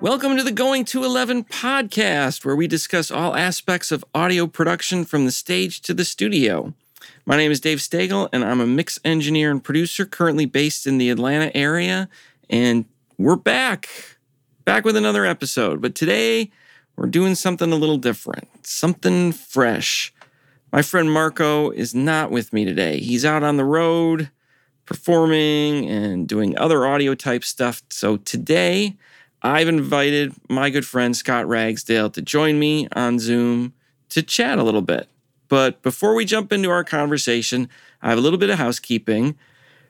Welcome to the Going to 11 podcast, where we discuss all aspects of audio production from the stage to the studio. My name is Dave Stagl, and I'm a mix engineer and producer currently based in the Atlanta area. And we're back, back with another episode. But today, we're doing something a little different, something fresh. My friend Marco is not with me today. He's out on the road performing and doing other audio type stuff. So today, I've invited my good friend Scott Ragsdale to join me on Zoom to chat a little bit. But before we jump into our conversation, I have a little bit of housekeeping.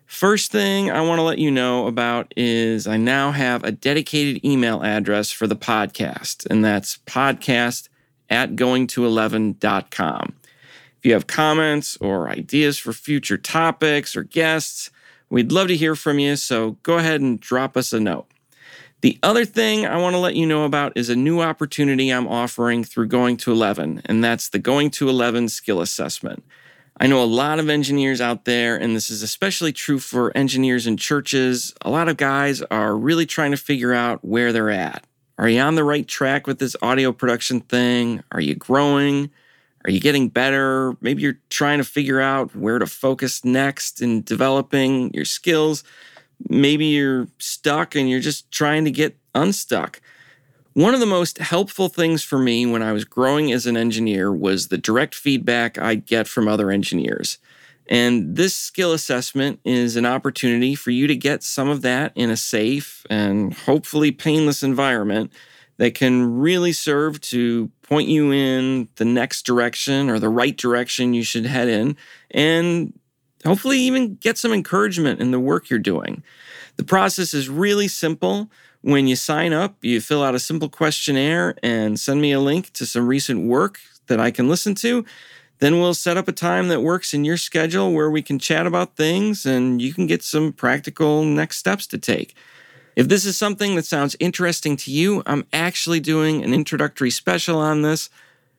First thing I want to let you know about is I now have a dedicated email address for the podcast, and that's podcast at goingto11.com. If you have comments or ideas for future topics or guests, we'd love to hear from you, so go ahead and drop us a note. The other thing I want to let you know about is a new opportunity I'm offering through Going to 11, and that's the Going to 11 Skill Assessment. I know a lot of engineers out there, and this is especially true for engineers in churches. A lot of guys are really trying to figure out where they're at. Are you on the right track with this audio production thing? Are you growing? Are you getting better? Maybe you're trying to figure out where to focus next in developing your skills. Maybe you're stuck and you're just trying to get unstuck. One of the most helpful things for me when I was growing as an engineer was the direct feedback I'd get from other engineers. And this skill assessment is an opportunity for you to get some of that in a safe and hopefully painless environment that can really serve to point you in the next direction or the right direction you should head in and hopefully even get some encouragement in the work you're doing. The process is really simple. When you sign up, you fill out a simple questionnaire and send me a link to some recent work that I can listen to. Then we'll set up a time that works in your schedule where we can chat about things and you can get some practical next steps to take. If this is something that sounds interesting to you, I'm actually doing an introductory special on this.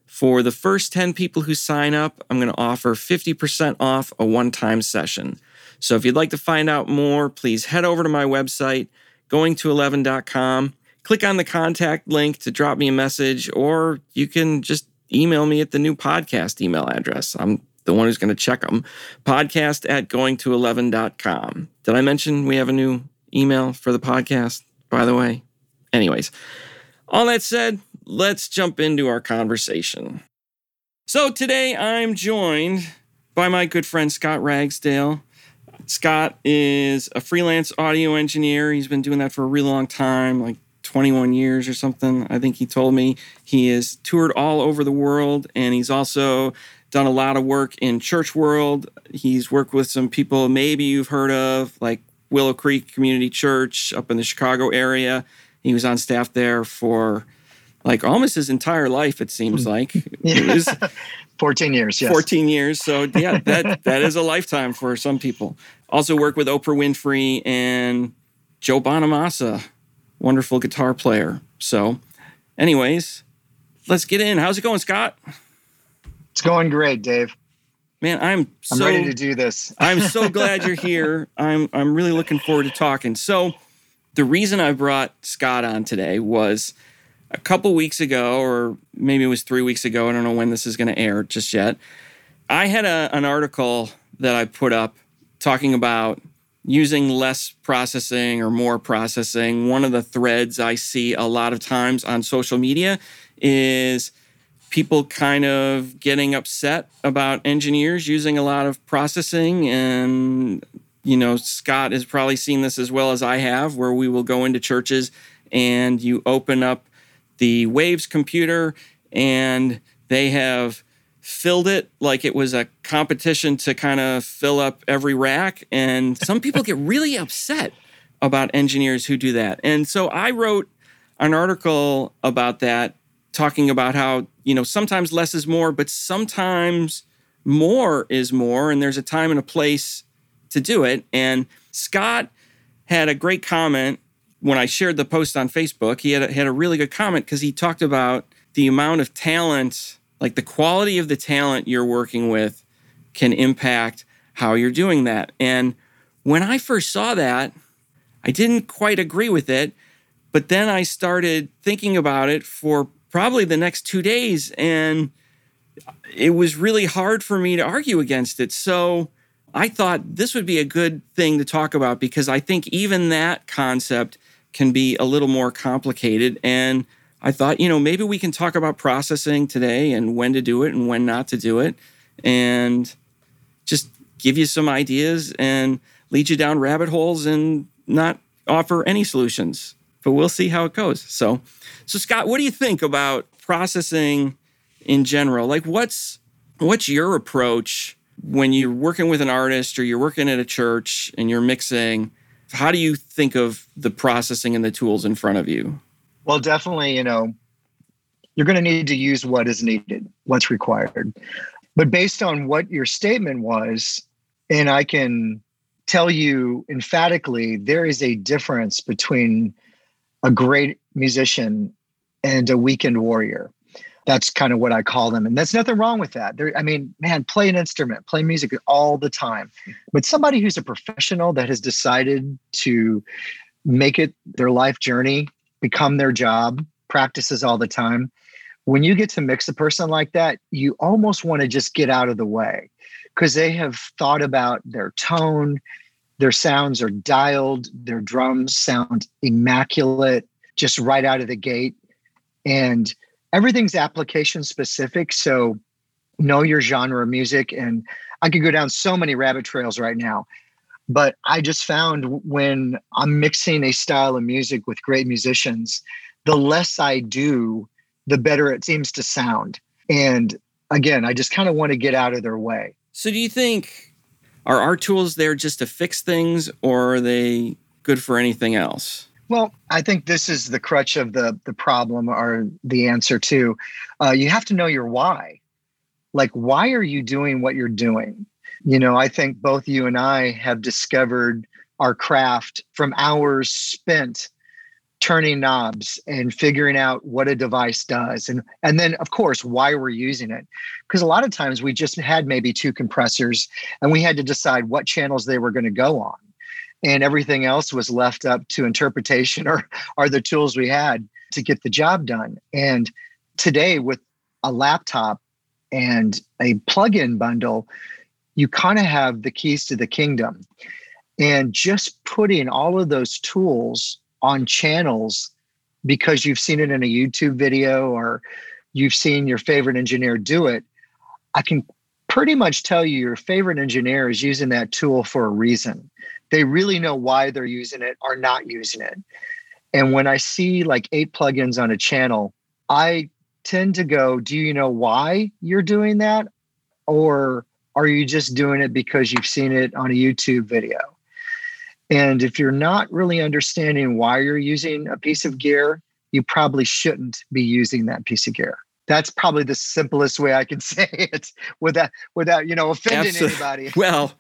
For the first 10 people who sign up, I'm going to offer 50% off a one time session. So if you'd like to find out more, please head over to my website, goingto11.com. Click on the contact link to drop me a message, or you can just email me at the new podcast email address. I'm the one who's going to check them. Podcast at goingto11.com. Did I mention we have a new email for the podcast, by the way. Anyways, all that said, let's jump into our conversation. So today I'm joined by my good friend Scott Ragsdale. Scott is a freelance audio engineer. He's been doing that for a really long time, like 21 years or something. I think he told me he has toured all over the world and he's also done a lot of work in church world. He's worked with some people maybe you've heard of like Willow Creek Community Church up in the Chicago area. He was on staff there for like almost his entire life, it seems hmm. like. Yeah. Was, 14 years, yes. 14 years. So yeah, that that is a lifetime for some people. Also worked with Oprah Winfrey and Joe Bonamassa, wonderful guitar player. So, anyways, let's get in. How's it going, Scott? It's going great, Dave. Man, I'm so I'm ready to do this. I'm so glad you're here. I'm I'm really looking forward to talking. So, the reason I brought Scott on today was a couple weeks ago, or maybe it was three weeks ago. I don't know when this is going to air just yet. I had a, an article that I put up talking about using less processing or more processing. One of the threads I see a lot of times on social media is people kind of getting upset about engineers using a lot of processing and you know scott has probably seen this as well as i have where we will go into churches and you open up the waves computer and they have filled it like it was a competition to kind of fill up every rack. And some people get really upset about engineers who do that. And so i wrote an article about that talking about how, you know, sometimes less is more, but sometimes more is more. And there's a time and a place to do it. And Scott had a great comment when I shared the post on Facebook. He had a, had a really good comment because he talked about the amount of talent, like the quality of the talent you're working with can impact how you're doing that. And when I first saw that, I didn't quite agree with it. But then I started thinking about it for probably the next two days, and it was really hard for me to argue against it. So I thought this would be a good thing to talk about because I think even that concept can be a little more complicated. And I thought, you know, maybe we can talk about processing today and when to do it and when not to do it, and just give you some ideas and lead you down rabbit holes and not offer any solutions. But we'll see how it goes. So, so Scott, what do you think about processing in general? Like, what's what's your approach when you're working with an artist or you're working at a church and you're mixing? How do you think of the processing and the tools in front of you? Well, definitely, you know, you're going to need to use what is needed, what's required. But based on what your statement was, and I can tell you emphatically, there is a difference between a great musician and a weekend warrior. That's kind of what I call them. And there's nothing wrong with that. I mean, man, play an instrument, play music all the time. But somebody who's a professional that has decided to make it their life journey become their job, practices all the time. When you get to mix a person like that, you almost want to just get out of the way because they have thought about their tone, their sounds are dialed, their drums sound immaculate just right out of the gate. And everything's application specific. So know your genre of music. And I could go down so many rabbit trails right now. But I just found when I'm mixing a style of music with great musicians, the less I do, the better it seems to sound. And again, I just kind of want to get out of their way. So, do you think are our tools there just to fix things, or are they good for anything else? Well, I think this is the crutch of the the problem, or the answer to. Uh, you have to know your why. Like, why are you doing what you're doing? You know, I think both you and I have discovered our craft from hours spent turning knobs and figuring out what a device does. And and then of course why we're using it. Because a lot of times we just had maybe two compressors and we had to decide what channels they were going to go on. And everything else was left up to interpretation or are the tools we had to get the job done. And today with a laptop and a plug-in bundle you kind of have the keys to the kingdom. And just putting all of those tools on channels because you've seen it in a YouTube video or you've seen your favorite engineer do it, I can pretty much tell you your favorite engineer is using that tool for a reason. They really know why they're using it or not using it. And when I see like eight plugins on a channel, I tend to go, Do you know why you're doing that? Or are you just doing it because you've seen it on a YouTube video? And if you're not really understanding why you're using a piece of gear, you probably shouldn't be using that piece of gear. That's probably the simplest way I can say it without without, you know, offending Absolutely. anybody. well,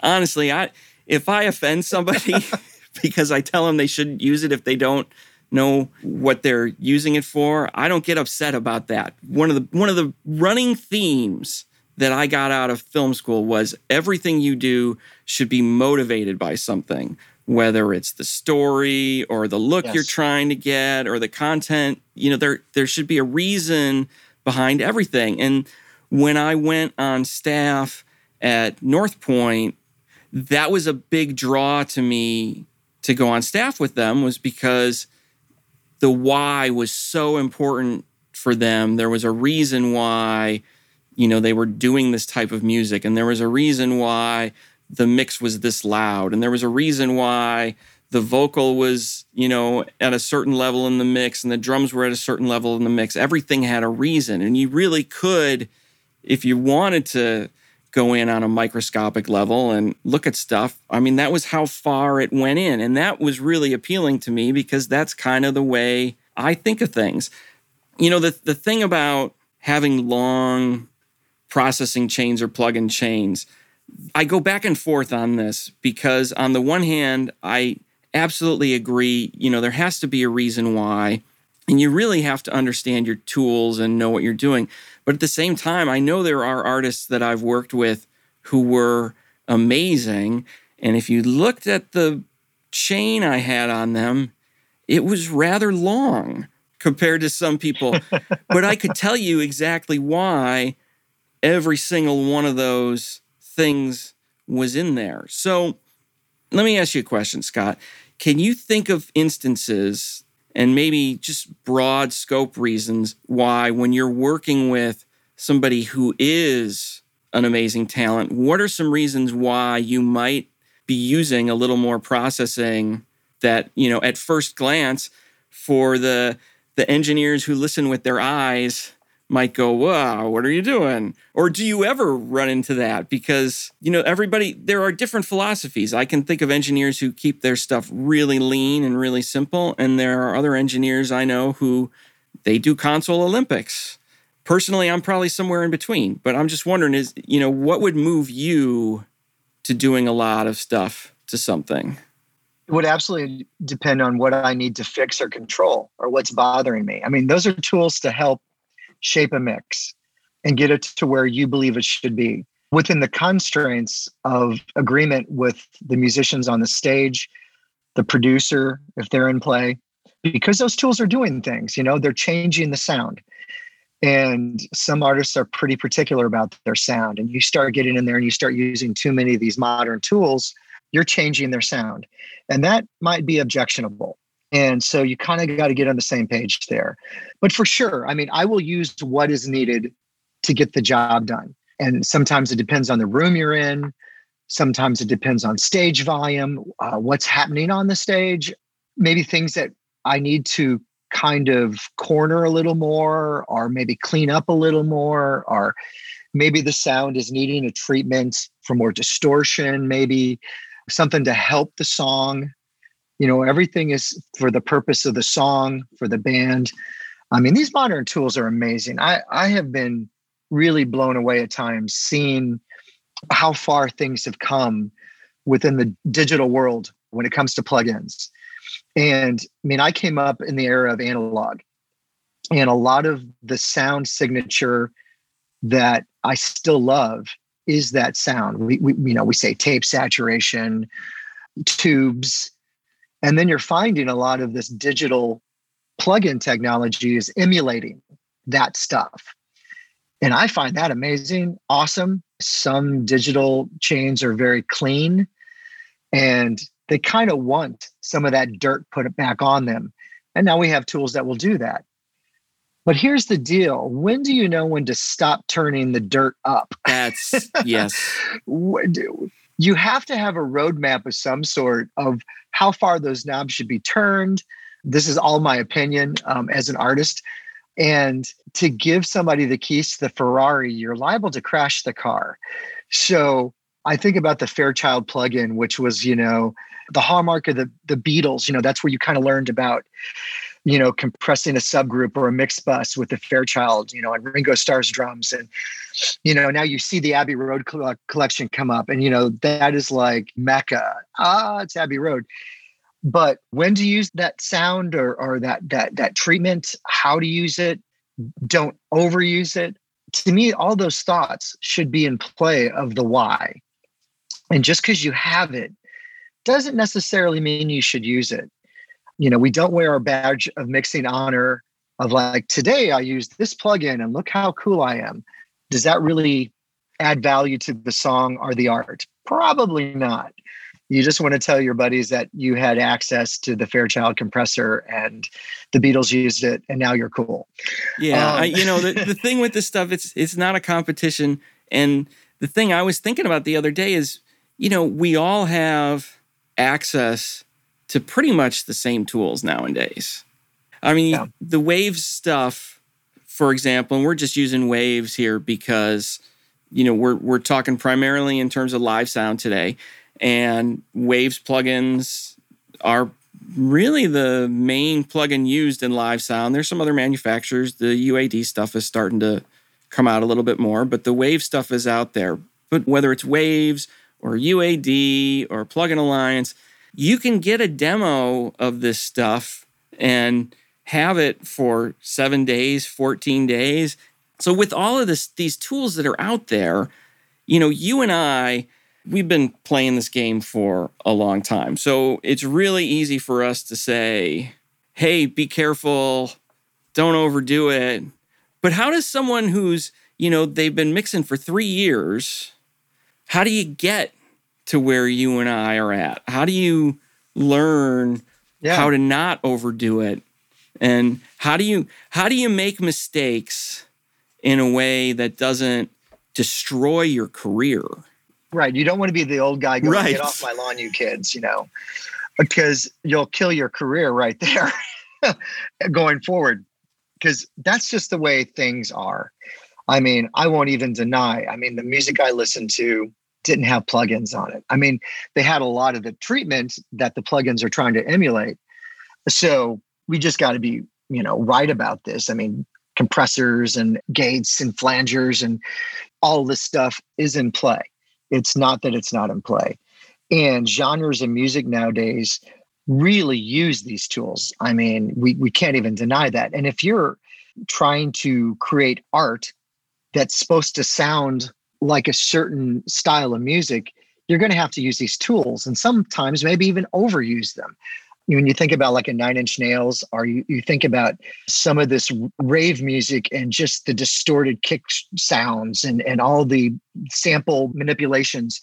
honestly, I if I offend somebody because I tell them they shouldn't use it if they don't know what they're using it for, I don't get upset about that. One of the one of the running themes that I got out of film school was everything you do should be motivated by something, whether it's the story or the look yes. you're trying to get or the content. You know, there there should be a reason behind everything. And when I went on staff at North Point, that was a big draw to me to go on staff with them was because the why was so important for them. There was a reason why you know they were doing this type of music and there was a reason why the mix was this loud and there was a reason why the vocal was you know at a certain level in the mix and the drums were at a certain level in the mix. Everything had a reason and you really could if you wanted to go in on a microscopic level and look at stuff i mean that was how far it went in and that was really appealing to me because that's kind of the way i think of things. You know the the thing about having long processing chains or plug-in chains. I go back and forth on this because on the one hand, I absolutely agree, you know, there has to be a reason why and you really have to understand your tools and know what you're doing. But at the same time, I know there are artists that I've worked with who were amazing And if you looked at the chain I had on them, it was rather long compared to some people. but I could tell you exactly why every single one of those things was in there. So let me ask you a question, Scott. Can you think of instances and maybe just broad scope reasons why, when you're working with somebody who is an amazing talent, what are some reasons why you might be using a little more processing that, you know, at first glance for the the engineers who listen with their eyes might go, wow, what are you doing? Or do you ever run into that? Because, you know, everybody, there are different philosophies. I can think of engineers who keep their stuff really lean and really simple. And there are other engineers I know who they do console Olympics. Personally, I'm probably somewhere in between, but I'm just wondering is, you know, what would move you to doing a lot of stuff to something? It would absolutely depend on what I need to fix or control or what's bothering me. I mean, those are tools to help shape a mix and get it to where you believe it should be within the constraints of agreement with the musicians on the stage, the producer, if they're in play, because those tools are doing things, you know, they're changing the sound. And some artists are pretty particular about their sound. And you start getting in there and you start using too many of these modern tools, you're changing their sound. And that might be objectionable. And so you kind of got to get on the same page there. But for sure, I mean, I will use what is needed to get the job done. And sometimes it depends on the room you're in. Sometimes it depends on stage volume, uh, what's happening on the stage, maybe things that I need to kind of corner a little more, or maybe clean up a little more, or maybe the sound is needing a treatment for more distortion, maybe something to help the song you know everything is for the purpose of the song for the band. I mean these modern tools are amazing. I i have been really blown away at times seeing how far things have come within the digital world when it comes to plugins. And i mean i came up in the era of analog and a lot of the sound signature that i still love is that sound. We, we you know we say tape saturation tubes and then you're finding a lot of this digital plugin technology is emulating that stuff. And I find that amazing, awesome. Some digital chains are very clean and they kind of want some of that dirt put back on them. And now we have tools that will do that. But here's the deal when do you know when to stop turning the dirt up? That's yes. you have to have a roadmap of some sort of how far those knobs should be turned. This is all my opinion um, as an artist. And to give somebody the keys to the Ferrari, you're liable to crash the car. So I think about the Fairchild plugin, which was, you know, the hallmark of the, the Beatles. You know, that's where you kind of learned about you know, compressing a subgroup or a mixed bus with the Fairchild, you know, and Ringo Starr's drums. And, you know, now you see the Abbey Road collection come up, and, you know, that is like Mecca. Ah, it's Abbey Road. But when to use that sound or, or that, that, that treatment, how to use it, don't overuse it. To me, all those thoughts should be in play of the why. And just because you have it doesn't necessarily mean you should use it you know we don't wear our badge of mixing honor of like today i use this plugin and look how cool i am. Does that really add value to the song or the art? Probably not. You just want to tell your buddies that you had access to the fairchild compressor and the beatles used it and now you're cool. Yeah um, I, you know the, the thing with this stuff it's it's not a competition and the thing i was thinking about the other day is you know we all have access to pretty much the same tools nowadays. I mean, yeah. the Waves stuff, for example, and we're just using Waves here because you know we're we're talking primarily in terms of live sound today, and Waves plugins are really the main plugin used in live sound. There's some other manufacturers. The UAD stuff is starting to come out a little bit more, but the Wave stuff is out there. But whether it's Waves or UAD or Plugin Alliance, you can get a demo of this stuff and have it for seven days, 14 days. So with all of this, these tools that are out there, you know, you and I, we've been playing this game for a long time. So it's really easy for us to say, hey, be careful, don't overdo it. But how does someone who's, you know, they've been mixing for three years, how do you get to where you and I are at? How do you learn yeah. how to not overdo it? And how do you how do you make mistakes in a way that doesn't destroy your career? Right. You don't want to be the old guy going, right. get off my lawn, you kids, you know, because you'll kill your career right there going forward. Because that's just the way things are. I mean, I won't even deny. I mean, the music I listen to didn't have plugins on it. I mean, they had a lot of the treatment that the plugins are trying to emulate. So we just got to be, you know, right about this. I mean, compressors and gates and flangers and all this stuff is in play. It's not that it's not in play. And genres of music nowadays really use these tools. I mean, we, we can't even deny that. And if you're trying to create art that's supposed to sound like a certain style of music, you're going to have to use these tools and sometimes maybe even overuse them. When you think about like a nine inch nails, or you, you think about some of this rave music and just the distorted kick sounds and, and all the sample manipulations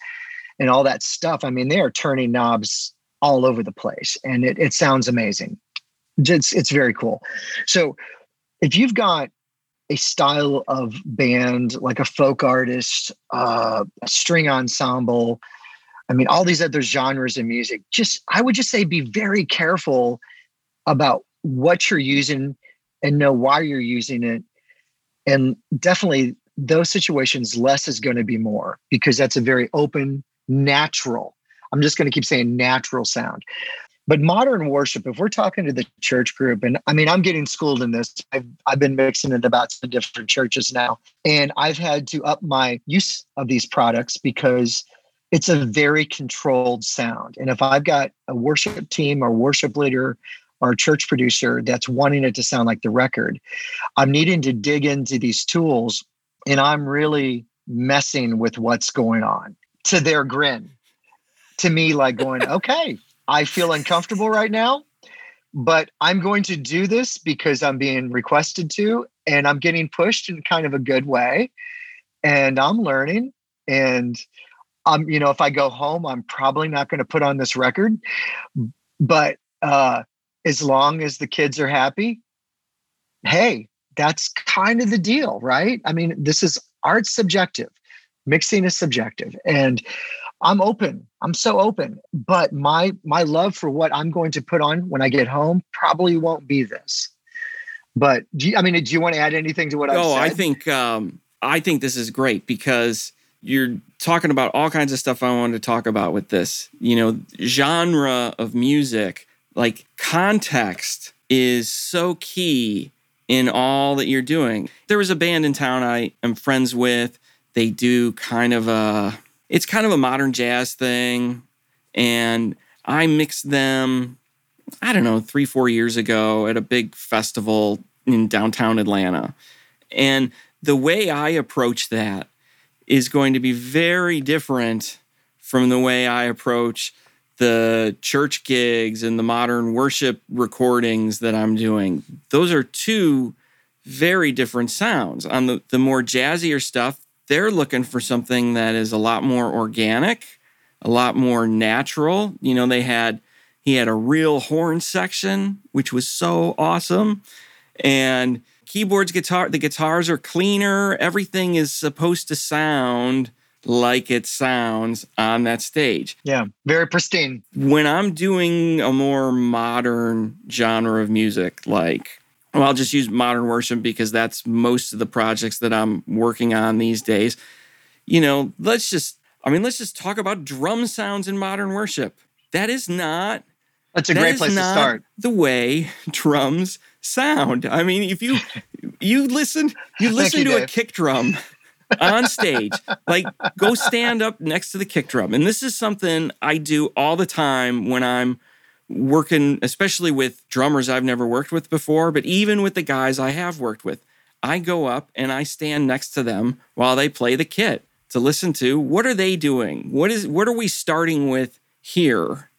and all that stuff. I mean, they are turning knobs all over the place and it, it sounds amazing. It's, it's very cool. So if you've got a style of band like a folk artist, uh, a string ensemble, I mean, all these other genres of music, just I would just say be very careful about what you're using and know why you're using it. And definitely those situations, less is going to be more because that's a very open, natural. I'm just going to keep saying natural sound. But modern worship, if we're talking to the church group, and I mean, I'm getting schooled in this. I've, I've been mixing it about some different churches now, and I've had to up my use of these products because it's a very controlled sound. And if I've got a worship team or worship leader or church producer that's wanting it to sound like the record, I'm needing to dig into these tools and I'm really messing with what's going on to their grin. To me, like going, okay, I feel uncomfortable right now, but I'm going to do this because I'm being requested to and I'm getting pushed in kind of a good way. And I'm learning. And I'm, you know, if I go home, I'm probably not going to put on this record. But uh, as long as the kids are happy, hey, that's kind of the deal, right? I mean, this is art subjective, mixing is subjective, and I'm open. I'm so open. But my my love for what I'm going to put on when I get home probably won't be this. But do you, I mean, do you want to add anything to what I? Said? Oh, I think um, I think this is great because you're talking about all kinds of stuff I wanted to talk about with this. You know, genre of music, like context is so key in all that you're doing. There was a band in town I am friends with. They do kind of a it's kind of a modern jazz thing and I mixed them I don't know, 3 4 years ago at a big festival in downtown Atlanta. And the way I approach that is going to be very different from the way I approach the church gigs and the modern worship recordings that I'm doing. Those are two very different sounds. On the, the more jazzier stuff, they're looking for something that is a lot more organic, a lot more natural. You know, they had he had a real horn section, which was so awesome. And keyboards, guitar, the guitars are cleaner. Everything is supposed to sound like it sounds on that stage. Yeah, very pristine. When I'm doing a more modern genre of music, like, well, I'll just use modern worship because that's most of the projects that I'm working on these days. You know, let's just, I mean, let's just talk about drum sounds in modern worship. That is not. That's a that great place to start. The way drums sound. I mean, if you you listen, you listen you, to Dave. a kick drum on stage, like go stand up next to the kick drum. And this is something I do all the time when I'm working, especially with drummers I've never worked with before, but even with the guys I have worked with. I go up and I stand next to them while they play the kit to listen to. What are they doing? What is what are we starting with here?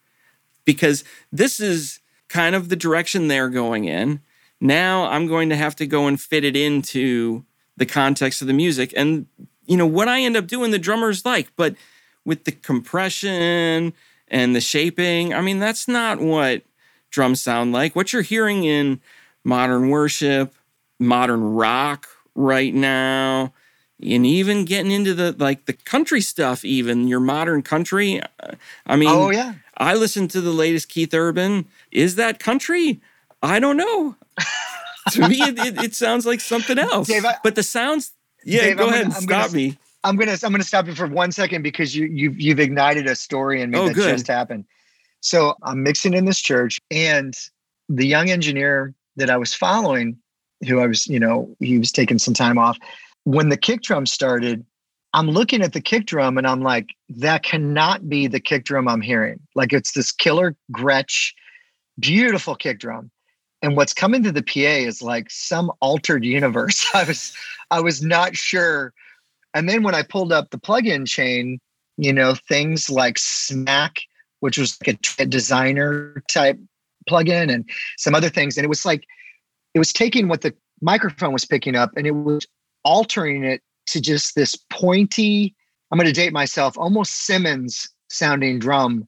Because this is kind of the direction they're going in. Now I'm going to have to go and fit it into the context of the music. And you know what I end up doing the drummers like, but with the compression and the shaping, I mean that's not what drums sound like. What you're hearing in modern worship, modern rock right now, and even getting into the like the country stuff, even your modern country. Uh, I mean, oh yeah, I listened to the latest Keith Urban. Is that country? I don't know. to me, it, it, it, sounds like something else. Dave, I, but the sounds, yeah. Dave, go I'm ahead, gonna, stop gonna, me. I'm gonna I'm gonna stop you for one second because you you've you've ignited a story in me oh, that good. just happened. So I'm mixing in this church, and the young engineer that I was following, who I was, you know, he was taking some time off. When the kick drum started, I'm looking at the kick drum and I'm like, that cannot be the kick drum I'm hearing. Like it's this killer Gretsch, beautiful kick drum. And what's coming to the PA is like some altered universe. I was I was not sure. And then when I pulled up the plug-in chain, you know, things like Smack, which was like a designer type plug-in and some other things. And it was like it was taking what the microphone was picking up and it was altering it to just this pointy, I'm going to date myself, almost Simmons sounding drum.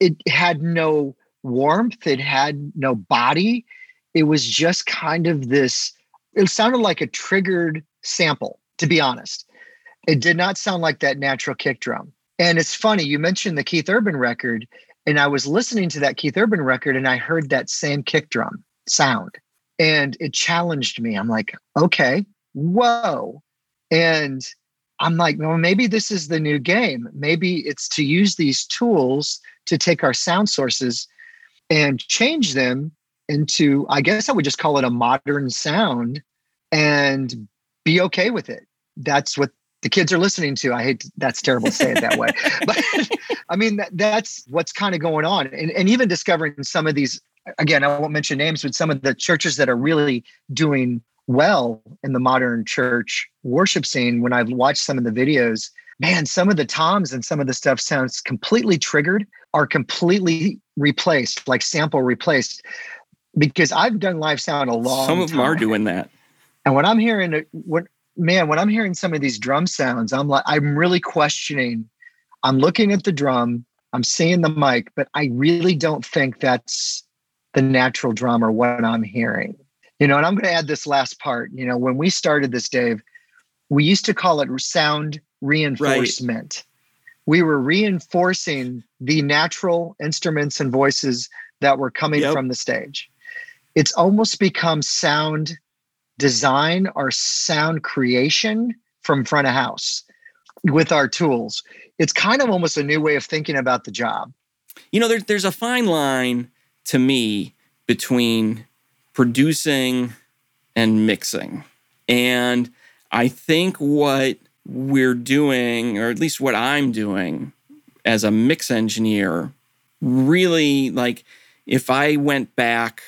It had no warmth, it had no body. It was just kind of this, it sounded like a triggered sample, to be honest. It did not sound like that natural kick drum. And it's funny, you mentioned the Keith Urban record, and I was listening to that Keith Urban record and I heard that same kick drum sound. And it challenged me. I'm like, okay, whoa. And I'm like, well, maybe this is the new game. Maybe it's to use these tools to take our sound sources and change them into, I guess I would just call it a modern sound and be okay with it. That's what the kids are listening to. I hate that's terrible to say it that way, but I mean that, that's what's kind of going on, and and even discovering some of these. Again, I won't mention names, but some of the churches that are really doing well in the modern church worship scene when I've watched some of the videos. Man, some of the toms and some of the stuff sounds completely triggered, are completely replaced, like sample replaced. Because I've done live sound a long. Some of them time. are doing that. And when I'm hearing uh, what man, when I'm hearing some of these drum sounds, I'm like, I'm really questioning. I'm looking at the drum, I'm seeing the mic, but I really don't think that's the natural drum or what I'm hearing. You know, and I'm going to add this last part. You know, when we started this, Dave, we used to call it sound reinforcement. Right. We were reinforcing the natural instruments and voices that were coming yep. from the stage. It's almost become sound design or sound creation from front of house with our tools. It's kind of almost a new way of thinking about the job. You know, there, there's a fine line to me between producing and mixing. And I think what we're doing, or at least what I'm doing as a mix engineer, really like if I went back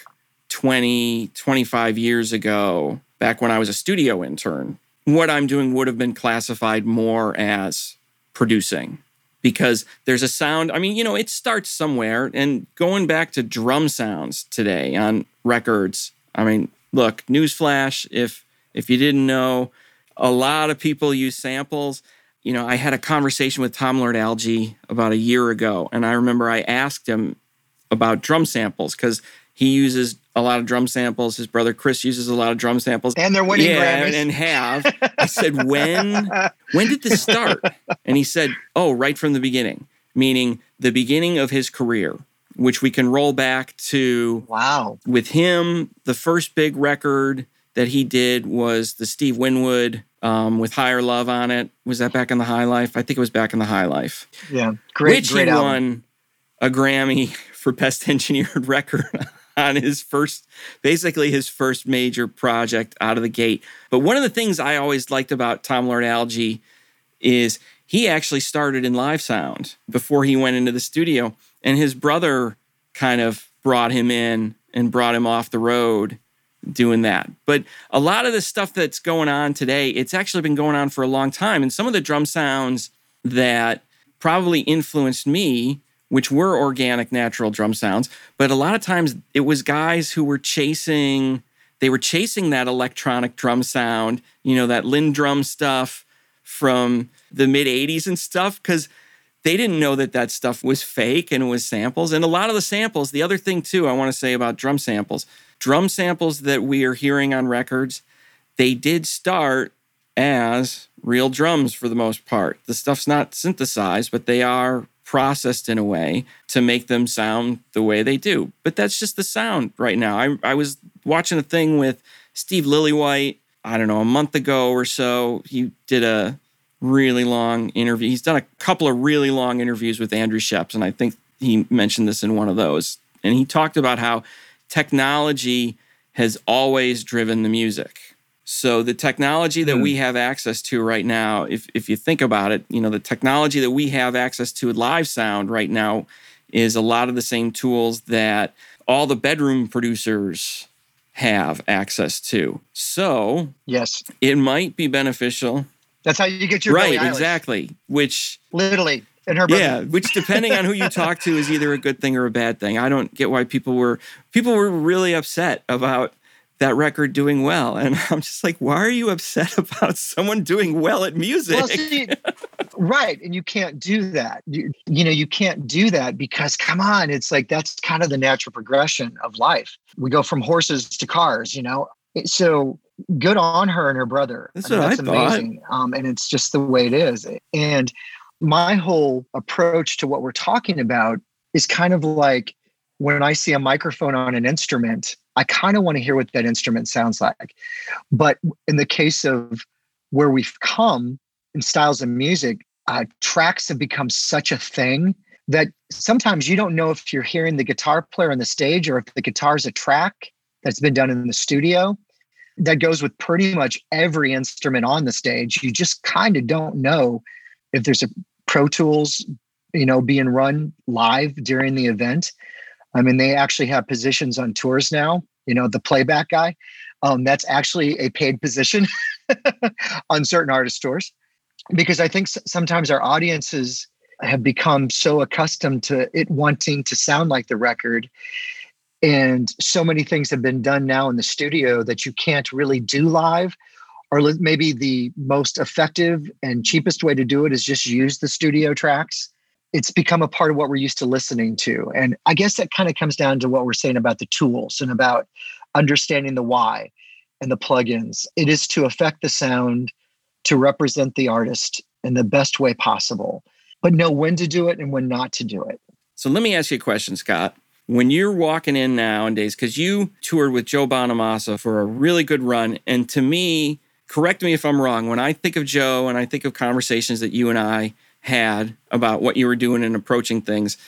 20, 25 years ago, back when I was a studio intern, what I'm doing would have been classified more as producing because there's a sound. I mean, you know, it starts somewhere. And going back to drum sounds today on records, I mean, look, newsflash, if if you didn't know, a lot of people use samples. You know, I had a conversation with Tom Lord-Alge about a year ago, and I remember I asked him about drum samples because he uses a lot of drum samples. His brother Chris uses a lot of drum samples, and they're winning yeah, Grammys. and have. I said, when when did this start? And he said, oh, right from the beginning, meaning the beginning of his career, which we can roll back to. Wow. With him, the first big record that he did was the Steve Winwood um, with Higher Love on it. Was that back in the High Life? I think it was back in the High Life. Yeah, great. Which great he album. won a Grammy for Best Engineered Record on his first, basically his first major project out of the gate. But one of the things I always liked about Tom Lord-Alge is he actually started in live sound before he went into the studio, and his brother kind of brought him in and brought him off the road doing that. But a lot of the stuff that's going on today, it's actually been going on for a long time. And some of the drum sounds that probably influenced me, which were organic, natural drum sounds, but a lot of times it was guys who were chasing, they were chasing that electronic drum sound, you know, that LinnDrum stuff from the mid 80s and stuff, because they didn't know that that stuff was fake and it was samples. And a lot of the samples, the other thing too, I want to say about drum samples, drum samples that we are hearing on records, they did start as real drums for the most part. The stuff's not synthesized, but they are processed in a way to make them sound the way they do. But that's just the sound right now. I, I was watching a thing with Steve Lillywhite, I don't know, a month ago or so. He did a really long interview. He's done a couple of really long interviews with Andrew Scheps, and I think he mentioned this in one of those. And he talked about how technology has always driven the music. So the technology that mm. we have access to right now, if if you think about it, you know, the technology that we have access to live sound right now is a lot of the same tools that all the bedroom producers have access to. So, yes. It might be beneficial. That's how you get your Right, exactly. Which literally in her. Yeah, which depending on who you talk to is either a good thing or a bad thing. I don't get why people were people were really upset about that record doing well. And I'm just like, why are you upset about someone doing well at music? Well, see, right. And you can't do that. You, you know, you can't do that because come on, it's like that's kind of the natural progression of life. We go from horses to cars, you know. So good on her and her brother. That's, I mean, that's amazing. Um, and it's just the way it is. And my whole approach to what we're talking about is kind of like when I see a microphone on an instrument, I kind of want to hear what that instrument sounds like. But in the case of where we've come in styles of music, uh, tracks have become such a thing that sometimes you don't know if you're hearing the guitar player on the stage or if the guitar is a track that's been done in the studio. That goes with pretty much every instrument on the stage. You just kind of don't know if there's a Pro Tools, you know, being run live during the event. I mean, they actually have positions on tours now. You know, the playback guy. Um, that's actually a paid position on certain artist tours, because I think sometimes our audiences have become so accustomed to it wanting to sound like the record and so many things have been done now in the studio that you can't really do live or maybe the most effective and cheapest way to do it is just use the studio tracks it's become a part of what we're used to listening to. And I guess that kind of comes down to what we're saying about the tools and about understanding the why and the plugins. It is to affect the sound, to represent the artist in the best way possible, but know when to do it and when not to do it. So let me ask you a question, Scott. When you're walking in nowadays, because you toured with Joe Bonamassa for a really good run, and to me, correct me if I'm wrong, when I think of Joe and I think of conversations that you and I had about what you were doing and approaching things.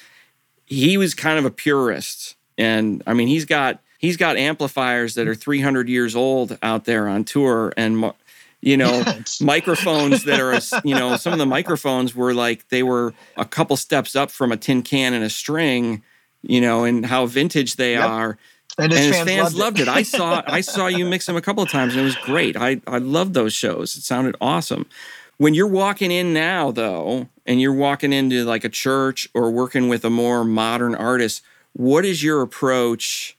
He was kind of a purist. And I mean, he's got he's got amplifiers that are 300 years old out there on tour and you know microphones that are you know some of the microphones were like they were a couple steps up from a tin can and a string you know and how vintage they yep. are and his, and his fans, fans, loved, it. it. I saw I saw you mix them a couple of times and it was great. I I loved those shows. It sounded awesome. When you're walking in now, though, and you're walking into like a church or working with a more modern artist, what is your approach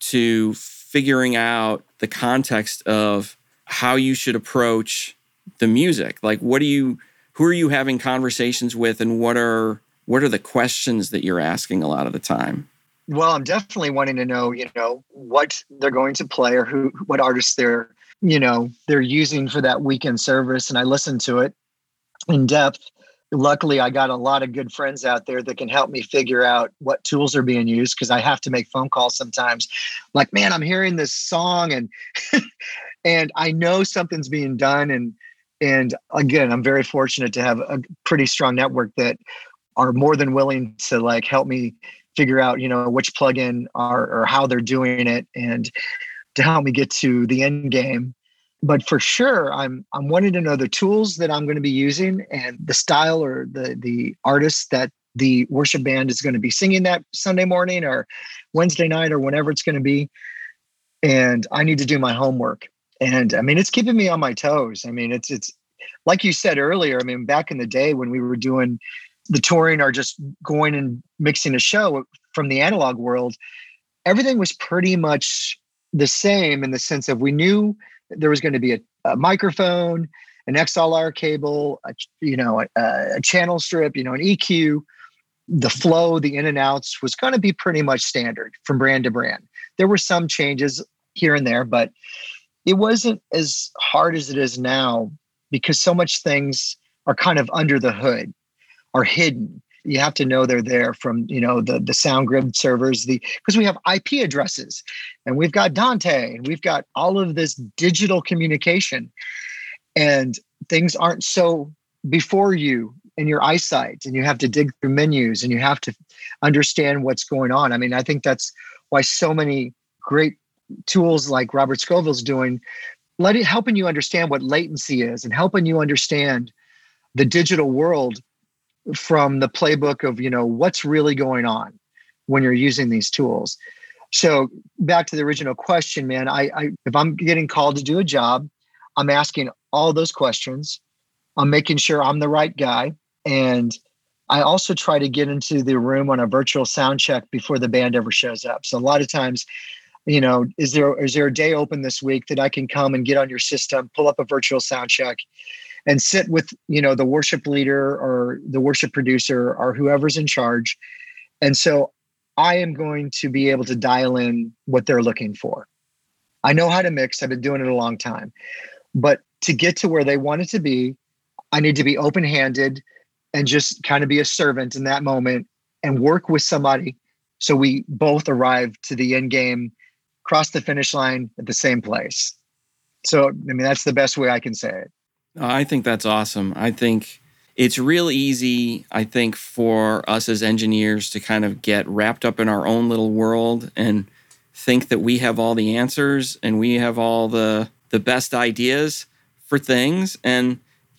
to figuring out the context of how you should approach the music? Like, what do you, who are you having conversations with, and what are what are the questions that you're asking a lot of the time? Well, I'm definitely wanting to know, you know, what they're going to play or who, what artists they're you know they're using for that weekend service and i listened to it in depth. Luckily i got a lot of good friends out there that can help me figure out what tools are being used because i have to make phone calls sometimes. Like man i'm hearing this song and and i know something's being done and and again i'm very fortunate to have a pretty strong network that are more than willing to like help me figure out you know which plugin are or how they're doing it and to help me get to the end game. But for sure, I'm I'm wanting to know the tools that I'm going to be using and the style or the the artist that the worship band is going to be singing that Sunday morning or Wednesday night or whenever it's going to be. and I need to do my homework. And I mean, it's keeping me on my toes. I mean, it's it's like you said earlier. I mean, back in the day when we were doing the touring or just going and mixing a show from the analog world, everything was pretty much the same in the sense of we knew there was going to be a, a microphone, an XLR cable, a, you know, a, a channel strip, you know, an EQ. The flow, the in and outs was going to be pretty much standard from brand to brand. There were some changes here and there, but it wasn't as hard as it is now because so much things are kind of under the hood, are hidden. You have to know they're there from you know the the SoundGrid servers, the because we have IP addresses, and we've got Dante, and we've got all of this digital communication, and things aren't so before you in your eyesight, and you have to dig through menus, and you have to understand what's going on. I mean, I think that's why so many great tools like Robert Scovill's doing, let it helping you understand what latency is and helping you understand the digital world from the playbook of you know what's really going on when you're using these tools. So back to the original question, man. I, I if I'm getting called to do a job, I'm asking all those questions. I'm making sure I'm the right guy, and I also try to get into the room on a virtual sound check before the band ever shows up. So a lot of times you know, is there is there a day open this week that I can come and get on your system, pull up a virtual sound check, and sit with you know the worship leader or the worship producer or whoever's in charge, and so I am going to be able to dial in what they're looking for. I know how to mix. I've been doing it a long time, but to get to where they want it to be, I need to be open handed and just kind of be a servant in that moment and work with somebody so we both arrive to the end game cross the finish line at the same place. So, I mean, that's the best way I can say it. I think that's awesome. I think it's real easy, I think, for us as engineers to kind of get wrapped up in our own little world and think that we have all the answers and we have all the the best ideas for things and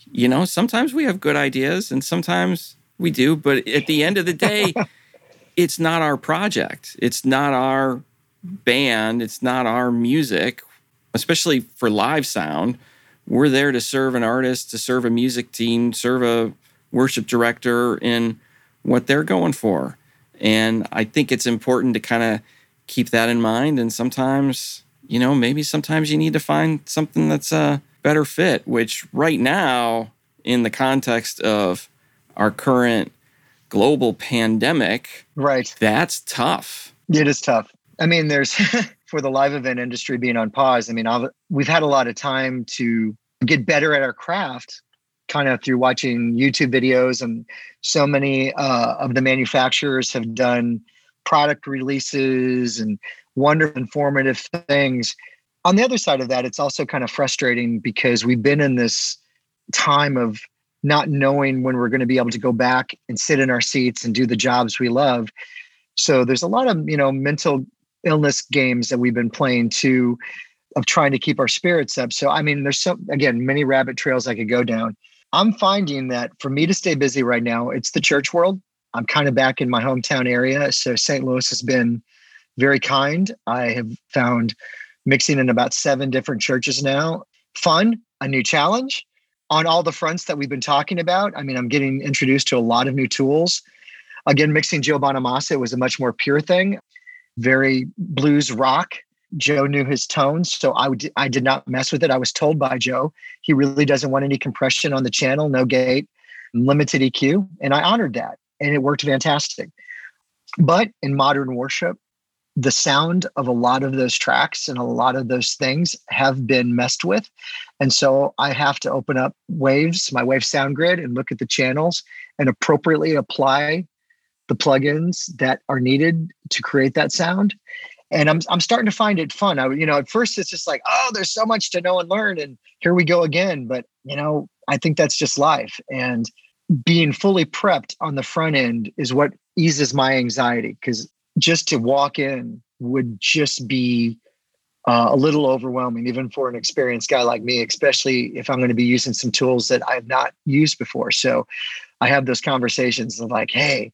you know sometimes we have good ideas and sometimes we do but at the end of the day it's not our project it's not our band, it's not our music, especially for live sound. We're there to serve an artist, to serve a music team, serve a worship director in what they're going for. And I think it's important to kind of keep that in mind. And sometimes, you know, maybe sometimes you need to find something that's a better fit, which right now, in the context of our current global pandemic, right, that's tough. It is tough. I mean, there's for the live event industry being on pause. I mean, I've, we've had a lot of time to get better at our craft, kind of through watching YouTube videos, and so many uh, of the manufacturers have done product releases and wonderful, informative things. On the other side of that, it's also kind of frustrating because we've been in this time of not knowing when we're going to be able to go back and sit in our seats and do the jobs we love. So there's a lot of you know mental illness games that we've been playing too of trying to keep our spirits up. So I mean, there's so again many rabbit trails I could go down. I'm finding that for me to stay busy right now, it's the church world. I'm kind of back in my hometown area, so St. Louis has been very kind. I have found mixing in about seven different churches now. Fun, a new challenge on all the fronts that we've been talking about. I mean, I'm getting introduced to a lot of new tools. Again, mixing Joe Bonamassa was a much more pure thing very blues rock. Joe knew his tones, so I, would, I did not mess with it. I was told by Joe he really doesn't want any compression on the channel, no gate, limited EQ, and I honored that, and it worked fantastic. But in modern worship, the sound of a lot of those tracks and a lot of those things have been messed with. And so I have to open up waves, my wave SoundGrid, and look at the channels and appropriately apply the plugins that are needed to create that sound. And I'm I'm starting to find it fun. I you know at first it's just like oh there's so much to know and learn and here we go again. But you know I think that's just life and being fully prepped on the front end is what eases my anxiety because just to walk in would just be uh, a little overwhelming, even for an experienced guy like me, especially if I'm going to be using some tools that I've not used before. So I have those conversations of like, hey,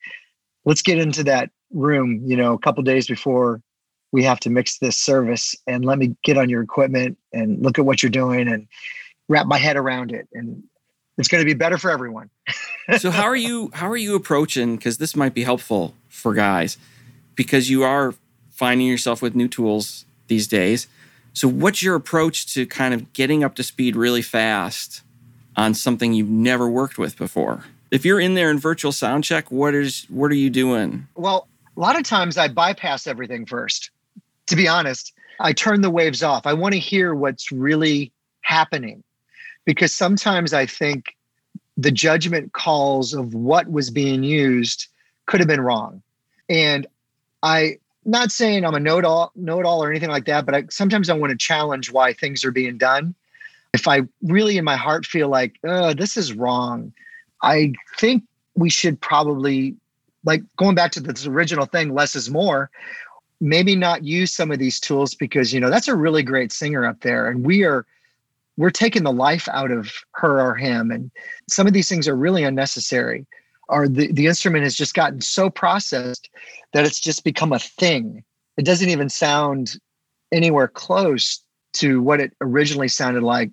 let's get into that room, you know, a couple days before we have to mix this service and let me get on your equipment and look at what you're doing and wrap my head around it. And it's going to be better for everyone. So how are you how are you approaching because this might be helpful for guys because you are finding yourself with new tools these days. So what's your approach to kind of getting up to speed really fast on something you've never worked with before if you're in there in virtual sound check what is what are you doing well a lot of times i bypass everything first to be honest i turn the waves off i want to hear what's really happening because sometimes I think the judgment calls of what was being used could have been wrong. And I not saying I'm a know all know it all or anything like that, but I, sometimes I want to challenge why things are being done. If I really in my heart feel like, oh, this is wrong, I think we should probably like going back to this original thing, less is more. Maybe not use some of these tools because you know that's a really great singer up there, and we are we're taking the life out of her or him and some of these things are really unnecessary or the, the instrument has just gotten so processed that it's just become a thing it doesn't even sound anywhere close to what it originally sounded like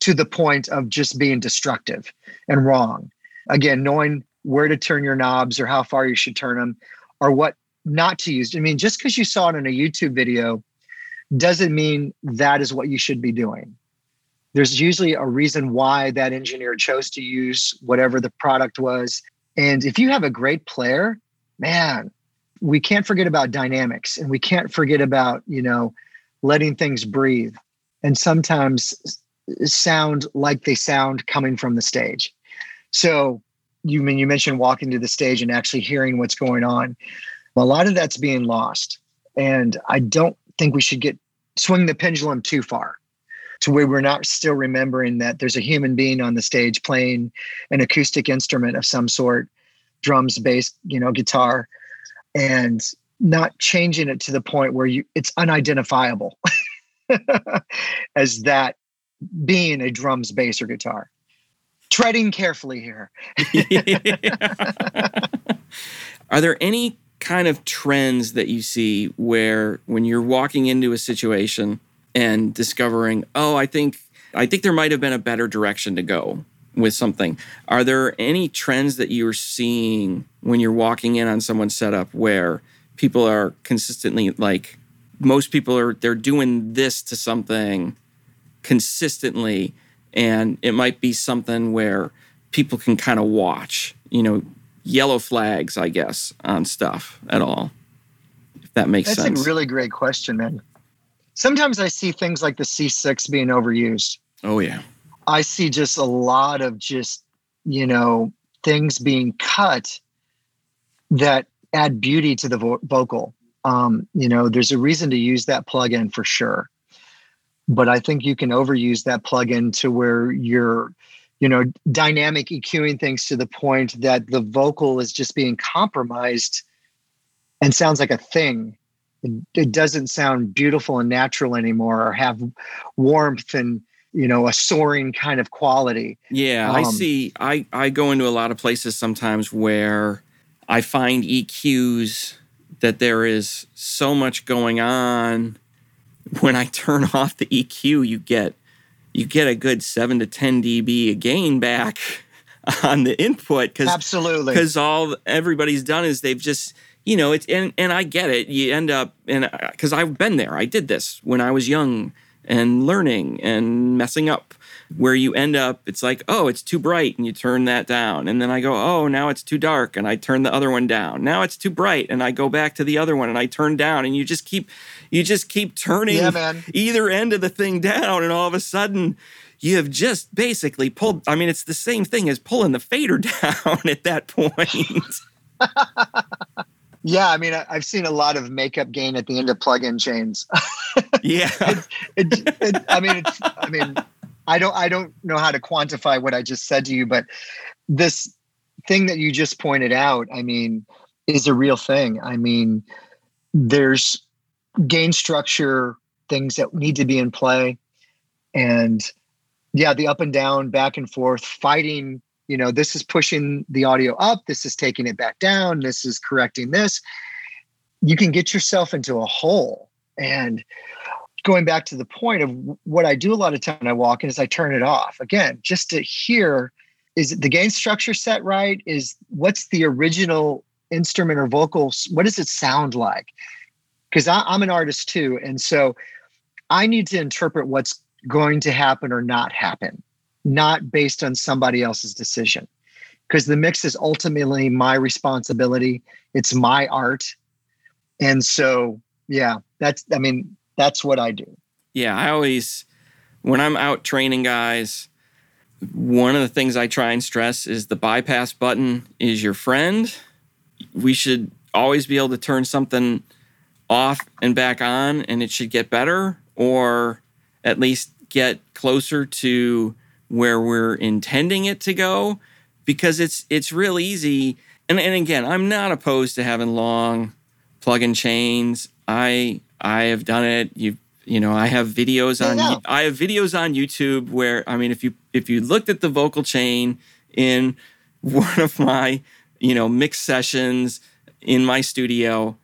to the point of just being destructive and wrong again knowing where to turn your knobs or how far you should turn them or what not to use i mean just because you saw it in a youtube video doesn't mean that is what you should be doing there's usually a reason why that engineer chose to use whatever the product was. And if you have a great player, man, we can't forget about dynamics and we can't forget about, you know, letting things breathe and sometimes sound like they sound coming from the stage. So you mean you mentioned walking to the stage and actually hearing what's going on. a lot of that's being lost. And I don't think we should get swing the pendulum too far to where we're not still remembering that there's a human being on the stage playing an acoustic instrument of some sort drums bass you know guitar and not changing it to the point where you it's unidentifiable as that being a drums bass or guitar treading carefully here are there any kind of trends that you see where when you're walking into a situation and discovering, oh, I think I think there might have been a better direction to go with something. Are there any trends that you're seeing when you're walking in on someone's setup where people are consistently like most people are they're doing this to something consistently and it might be something where people can kind of watch, you know, yellow flags, I guess, on stuff at all. If that makes That's sense. That's a really great question, man sometimes I see things like the C6 being overused. Oh, yeah. I see just a lot of just, you know, things being cut that add beauty to the vo- vocal. Um, you know, there's a reason to use that plugin for sure. But I think you can overuse that plugin to where you're, you know, dynamic EQing things to the point that the vocal is just being compromised and sounds like a thing. It, it doesn't sound beautiful and natural anymore or have warmth and you know a soaring kind of quality. Yeah um, i see. I i go into a lot of places sometimes where i find eqs that there is so much going on when i turn off the eq you get you get a good 7 to 10 db a gain back on the input because absolutely because all everybody's done is they've just you know, it's and and I get it. You end up and because I've been there. I did this when I was young and learning and messing up. Where you end up, it's like, oh, it's too bright, and you turn that down. And then I go, oh, now it's too dark, and I turn the other one down. Now it's too bright, and I go back to the other one, and I turn down. And you just keep, you just keep turning yeah, either end of the thing down, and all of a sudden, you have just basically pulled. I mean, it's the same thing as pulling the fader down at that point. Yeah, I mean, I've seen a lot of makeup gain at the end of plug-in chains. yeah, it, it, it, I mean, it's, I mean, I don't, I don't know how to quantify what I just said to you, but this thing that you just pointed out, I mean, is a real thing. I mean, there's gain structure things that need to be in play, and yeah, the up and down, back and forth, fighting you know this is pushing the audio up this is taking it back down this is correcting this. You can get yourself into a hole. And going back to the point of what I do a lot of time when I walk in is I turn it off again, just to hear is the gain structure set right? Is what's the original instrument or vocals? What does it sound like? Because I'm an artist too. And so I need to interpret what's going to happen or not happen, not based on somebody else's decision. Because the mix is ultimately my responsibility, it's my art. And so, yeah, that's, I mean, that's what I do. Yeah, I always, when I'm out training guys, one of the things I try and stress is the bypass button is your friend. We should always be able to turn something off and back on, and it should get better, or at least get closer to where we're intending it to go because it's it's real easy and, and again i'm not opposed to having long plug-in chains i I have done it. You you know, I have videos on no. I have videos on YouTube where I mean if you if you looked at the vocal chain in one of my, you know, mix sessions in my studio,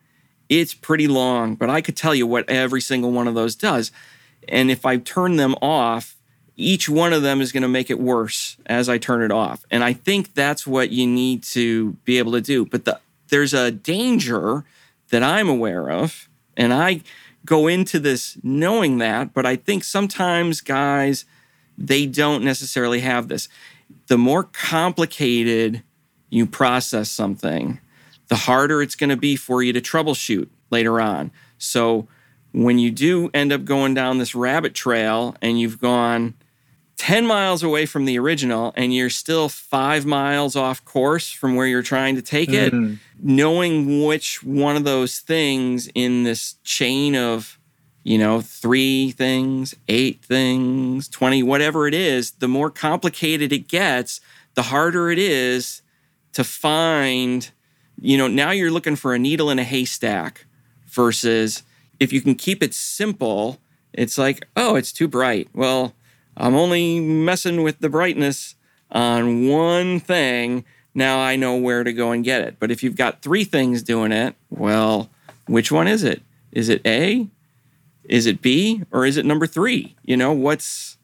it's pretty long, but I could tell you what every single one of those does. And if I turn them off, each one of them is going to make it worse as I turn it off. And I think that's what you need to be able to do. But the, there's a danger that I'm aware of and I go into this knowing that, but I think sometimes guys, they don't necessarily have this. The more complicated you process something, the harder it's going to be for you to troubleshoot later on. So when you do end up going down this rabbit trail and you've gone 10 miles away from the original and you're still five miles off course from where you're trying to take it, mm-hmm. knowing which one of those things in this chain of, you know, three things, eight things, 20, whatever it is, the more complicated it gets, the harder it is to find, you know, now you're looking for a needle in a haystack versus if you can keep it simple, it's like, oh, it's too bright. Well, I'm only messing with the brightness on one thing. Now I know where to go and get it. But if you've got three things doing it, well, which one is it? Is it A? Is it B? Or is it number three? You know, what's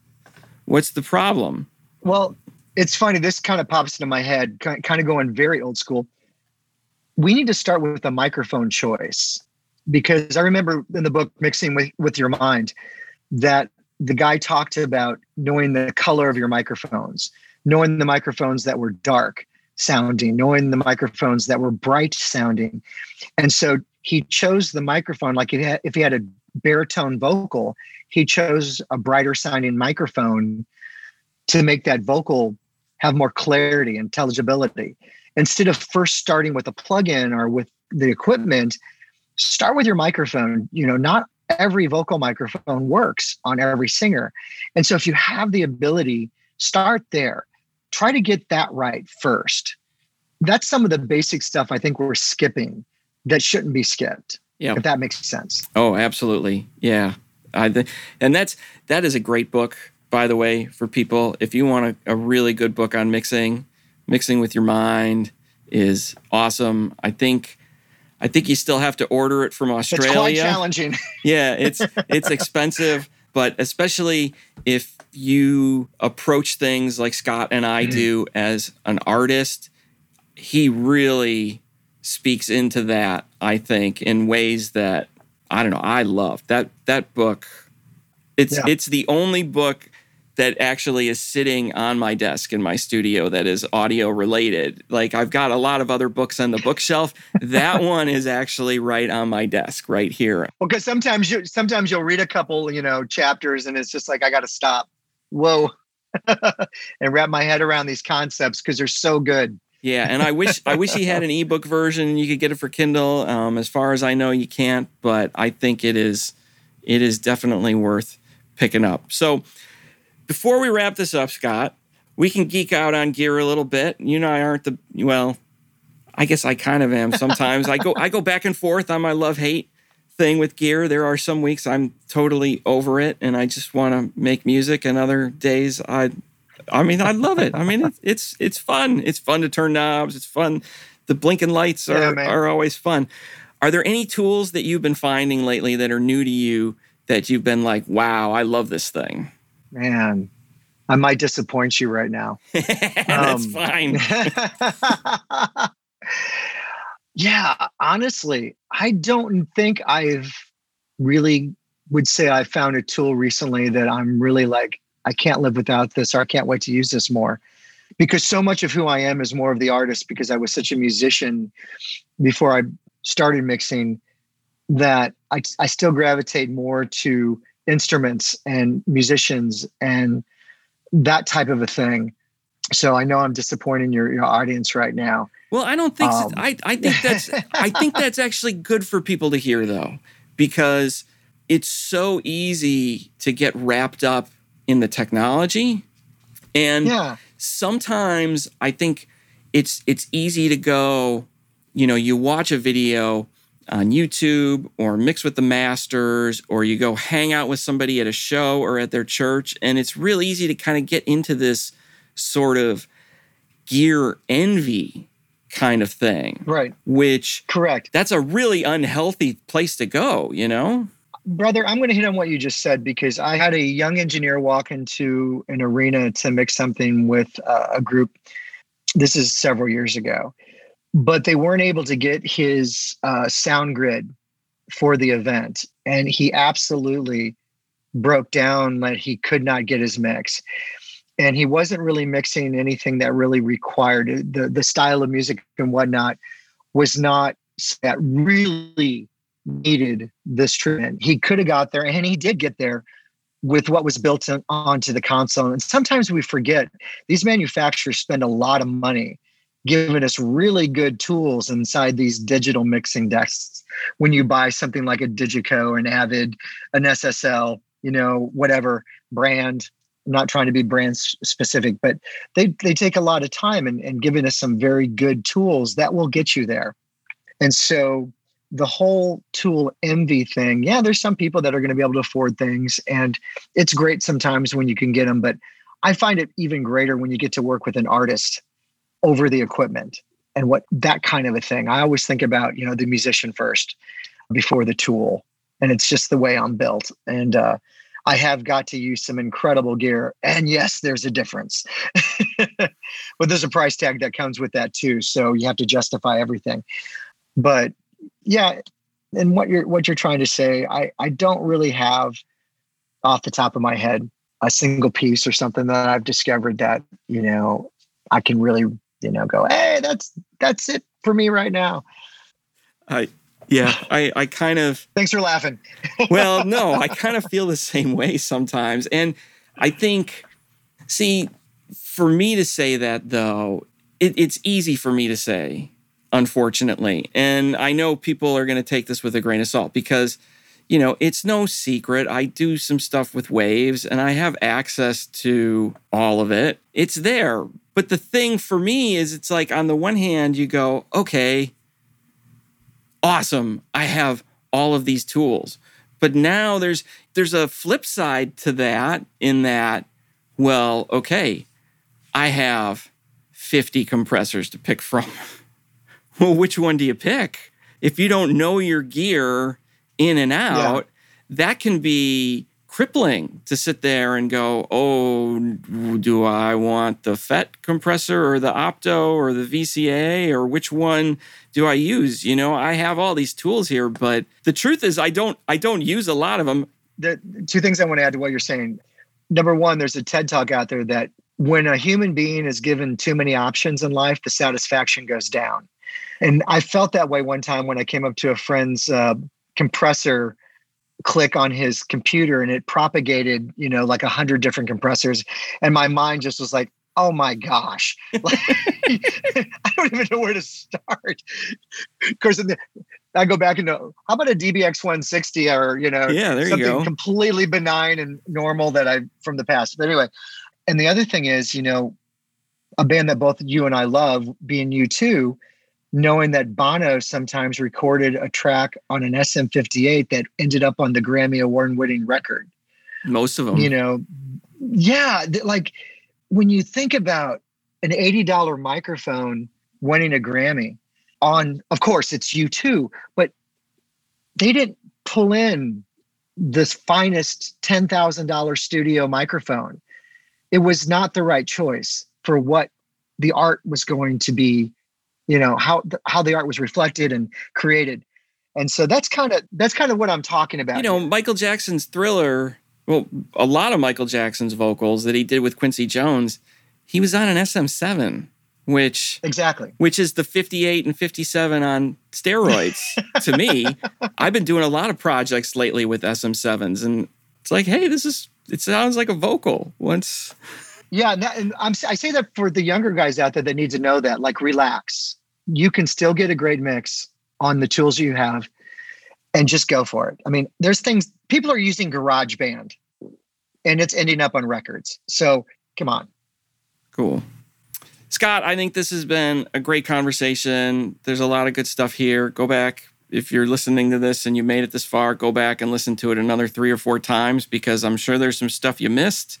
what's the problem? Well, it's funny. This kind of pops into my head, kind of going very old school. We need to start with a microphone choice because I remember in the book Mixing with, with Your Mind that the guy talked about knowing the color of your microphones, knowing the microphones that were dark sounding, knowing the microphones that were bright sounding. And so he chose the microphone, like if he had a baritone vocal, he chose a brighter sounding microphone to make that vocal have more clarity, intelligibility. Instead of first starting with a plug-in or with the equipment, start with your microphone. You know, not every vocal microphone works on every singer. And so if you have the ability, start there. Try to get that right first. That's some of the basic stuff I think we're skipping that shouldn't be skipped. Yeah. If that makes sense. Oh, absolutely. Yeah. I and that's that is a great book, by the way, for people. If you want a, a really good book on mixing, mixing with your mind is awesome. I think I think you still have to order it from Australia. It's quite challenging. yeah, it's it's expensive, but especially if you approach things like Scott and I mm-hmm. do as an artist, he really speaks into that, I think, in ways that I don't know, I love. That that book it's yeah. it's the only book that actually is sitting on my desk in my studio that is audio related. Like I've got a lot of other books on the bookshelf. that one is actually right on my desk right here. Well, because sometimes you sometimes you'll read a couple, you know, chapters and it's just like I gotta stop. Whoa. and wrap my head around these concepts because they're so good. Yeah, and I wish I wish he had an ebook version. You could get it for Kindle. Um, as far as I know, you can't, but I think it is it is definitely worth picking up. So before we wrap this up, Scott, we can geek out on gear a little bit. You and I aren't the well, I guess I kind of am sometimes. I go I go back and forth on my love hate thing with gear. There are some weeks I'm totally over it and I just want to make music, and other days I, I mean, I love it. I mean, it's it's it's fun. It's fun to turn knobs. It's fun. The blinking lights are yeah, are always fun. Are there any tools that you've been finding lately that are new to you that you've been like, wow, I love this thing? Man, I might disappoint you right now. That's um, fine. yeah, honestly, I don't think I've really would say I found a tool recently that I'm really like, I can't live without this or I can't wait to use this more. Because so much of who I am is more of the artist because I was such a musician before I started mixing that I, I still gravitate more to instruments and musicians and that type of a thing. So I know I'm disappointing your, your audience right now. Well, I don't think um, so. I, I think that's I think that's actually good for people to hear though, because it's so easy to get wrapped up in the technology. And yeah. sometimes I think it's it's easy to go, you know, you watch a video on YouTube or mix with the masters or you go hang out with somebody at a show or at their church and it's real easy to kind of get into this sort of gear envy kind of thing. Right. Which correct. That's a really unhealthy place to go, you know? Brother, I'm going to hit on what you just said because I had a young engineer walk into an arena to mix something with uh, a group. This is several years ago but they weren't able to get his uh, SoundGrid for the event. And he absolutely broke down that he could not get his mix. And he wasn't really mixing anything that really required the, the style of music and whatnot was not that really needed this treatment. He could have got there and he did get there with what was built on, onto the console. And sometimes we forget these manufacturers spend a lot of money given us really good tools inside these digital mixing desks. When you buy something like a Digico, an Avid, an SSL, you know, whatever brand, I'm not trying to be brand specific, but they, they take a lot of time and, and giving us some very good tools that will get you there. And so the whole tool envy thing, yeah, there's some people that are going to be able to afford things. And it's great sometimes when you can get them, but I find it even greater when you get to work with an artist over the equipment and what that kind of a thing. I always think about, you know, the musician first before the tool. And it's just the way I'm built. And uh, I have got to use some incredible gear. And yes, there's a difference. but there's a price tag that comes with that too. So you have to justify everything. But yeah, and what you're what you're trying to say, I, I don't really have off the top of my head a single piece or something that I've discovered that, you know, I can really you know go hey that's that's it for me right now. I yeah i i kind of thanks for laughing. Well no i kind of feel the same way sometimes. And i think see for me to say that though it, it's easy for me to say unfortunately. And i know people are going to take this with a grain of salt because you know, it's no secret. I do some stuff with waves and I have access to all of it. It's there. But the thing for me is it's like on the one hand, you go, okay, awesome. I have all of these tools. But now there's there's a flip side to that in that, well, okay, I have 50 compressors to pick from. well, which one do you pick? If you don't know your gear, in and out, yeah. that can be crippling to sit there and go, oh, do I want the FET compressor or the Opto or the VCA or which one do I use? You know, I have all these tools here, but the truth is I don't I don't use a lot of them. The two things I want to add to what you're saying. Number one, there's a TED talk out there that when a human being is given too many options in life, the satisfaction goes down. And I felt that way one time when I came up to a friend's uh, compressor click on his computer and it propagated you know like a hundred different compressors. And my mind just was like oh my gosh. Like, i don't even know where to start. Of course i go back and know how about a dbx 160 or you know yeah there something you go. completely benign and normal that i from the past. But anyway and the other thing is you know a band that both you and i love being U2 knowing that Bono sometimes recorded a track on an SM58 that ended up on the Grammy award winning record. Most of them. You know, yeah. Like when you think about an $80 microphone winning a Grammy on, of course, it's U2, but they didn't pull in this finest $10,000 studio microphone. It was not the right choice for what the art was going to be, you know, how how the art was reflected and created. And so that's kind of that's kind of what I'm talking about. You know, here. Michael Jackson's Thriller, well, a lot of Michael Jackson's vocals that he did with Quincy Jones, he was on an SM7 which exactly which is the 58 and 57 on steroids to me i've been doing a lot of projects lately with sm7s and it's like hey this is it sounds like a vocal once yeah and, I'm, i say that for the younger guys out there that need to know that like relax you can still get a great mix on the tools you have and just go for it i mean there's things people are using GarageBand, and it's ending up on records so come on cool Scott, I think this has been a great conversation. There's a lot of good stuff here. Go back if you're listening to this and you made it this far, go back and listen to it another three or four times because I'm sure there's some stuff you missed.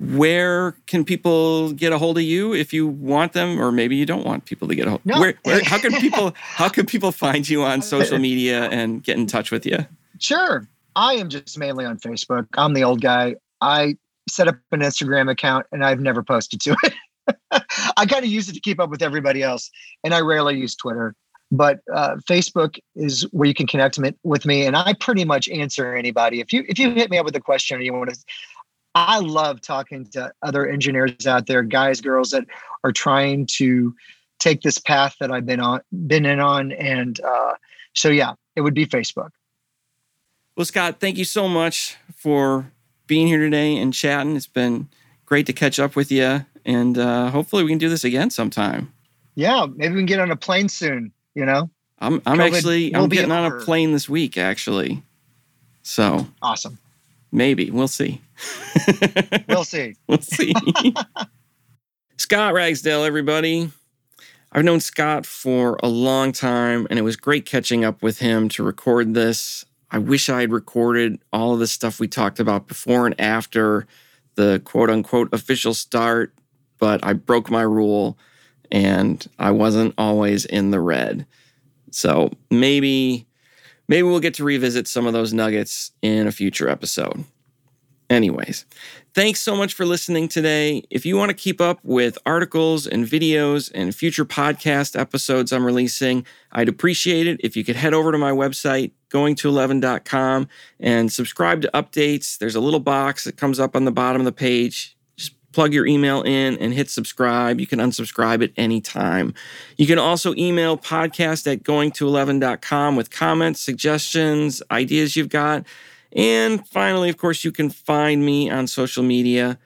Where can people get a hold of you if you want them, or maybe you don't want people to get a hold? No. Where, where, how can people how can people find you on social media and get in touch with you? Sure, I am just mainly on Facebook. I'm the old guy. I set up an Instagram account and I've never posted to it. I kind of use it to keep up with everybody else, and I rarely use Twitter. But uh, Facebook is where you can connect with me, and I pretty much answer anybody. If you if you hit me up with a question or you want to, I love talking to other engineers out there, guys, girls that are trying to take this path that I've been on, been in on, and uh, so yeah, it would be Facebook. Well, Scott, thank you so much for being here today and chatting. It's been great to catch up with you and uh, hopefully we can do this again sometime. Yeah, maybe we can get on a plane soon. You know, I'm I'm COVID actually I'm getting on a plane this week actually. So awesome. Maybe we'll see. we'll see. we'll see. Scott Ragsdale, everybody. I've known Scott for a long time, and it was great catching up with him to record this. I wish I had recorded all of the stuff we talked about before and after the quote unquote official start but I broke my rule and I wasn't always in the red. So maybe maybe we'll get to revisit some of those nuggets in a future episode. Anyways, thanks so much for listening today. If you want to keep up with articles and videos and future podcast episodes I'm releasing, I'd appreciate it if you could head over to my website, goingto11.com, and subscribe to updates. There's a little box that comes up on the bottom of the page plug your email in and hit subscribe. You can unsubscribe at any time. You can also email podcast at goingto11.com with comments, suggestions, ideas you've got. And finally, of course, you can find me on social media.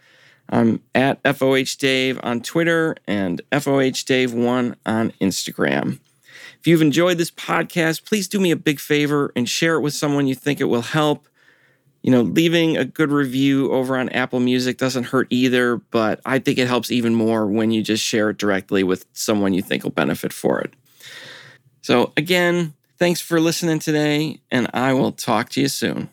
I'm at FOH Dave on Twitter and FOH Dave1 on Instagram. If you've enjoyed this podcast, please do me a big favor and share it with someone you think it will help you know, leaving a good review over on Apple Music doesn't hurt either, but I think it helps even more when you just share it directly with someone you think will benefit for it. So, again, thanks for listening today, and I will talk to you soon.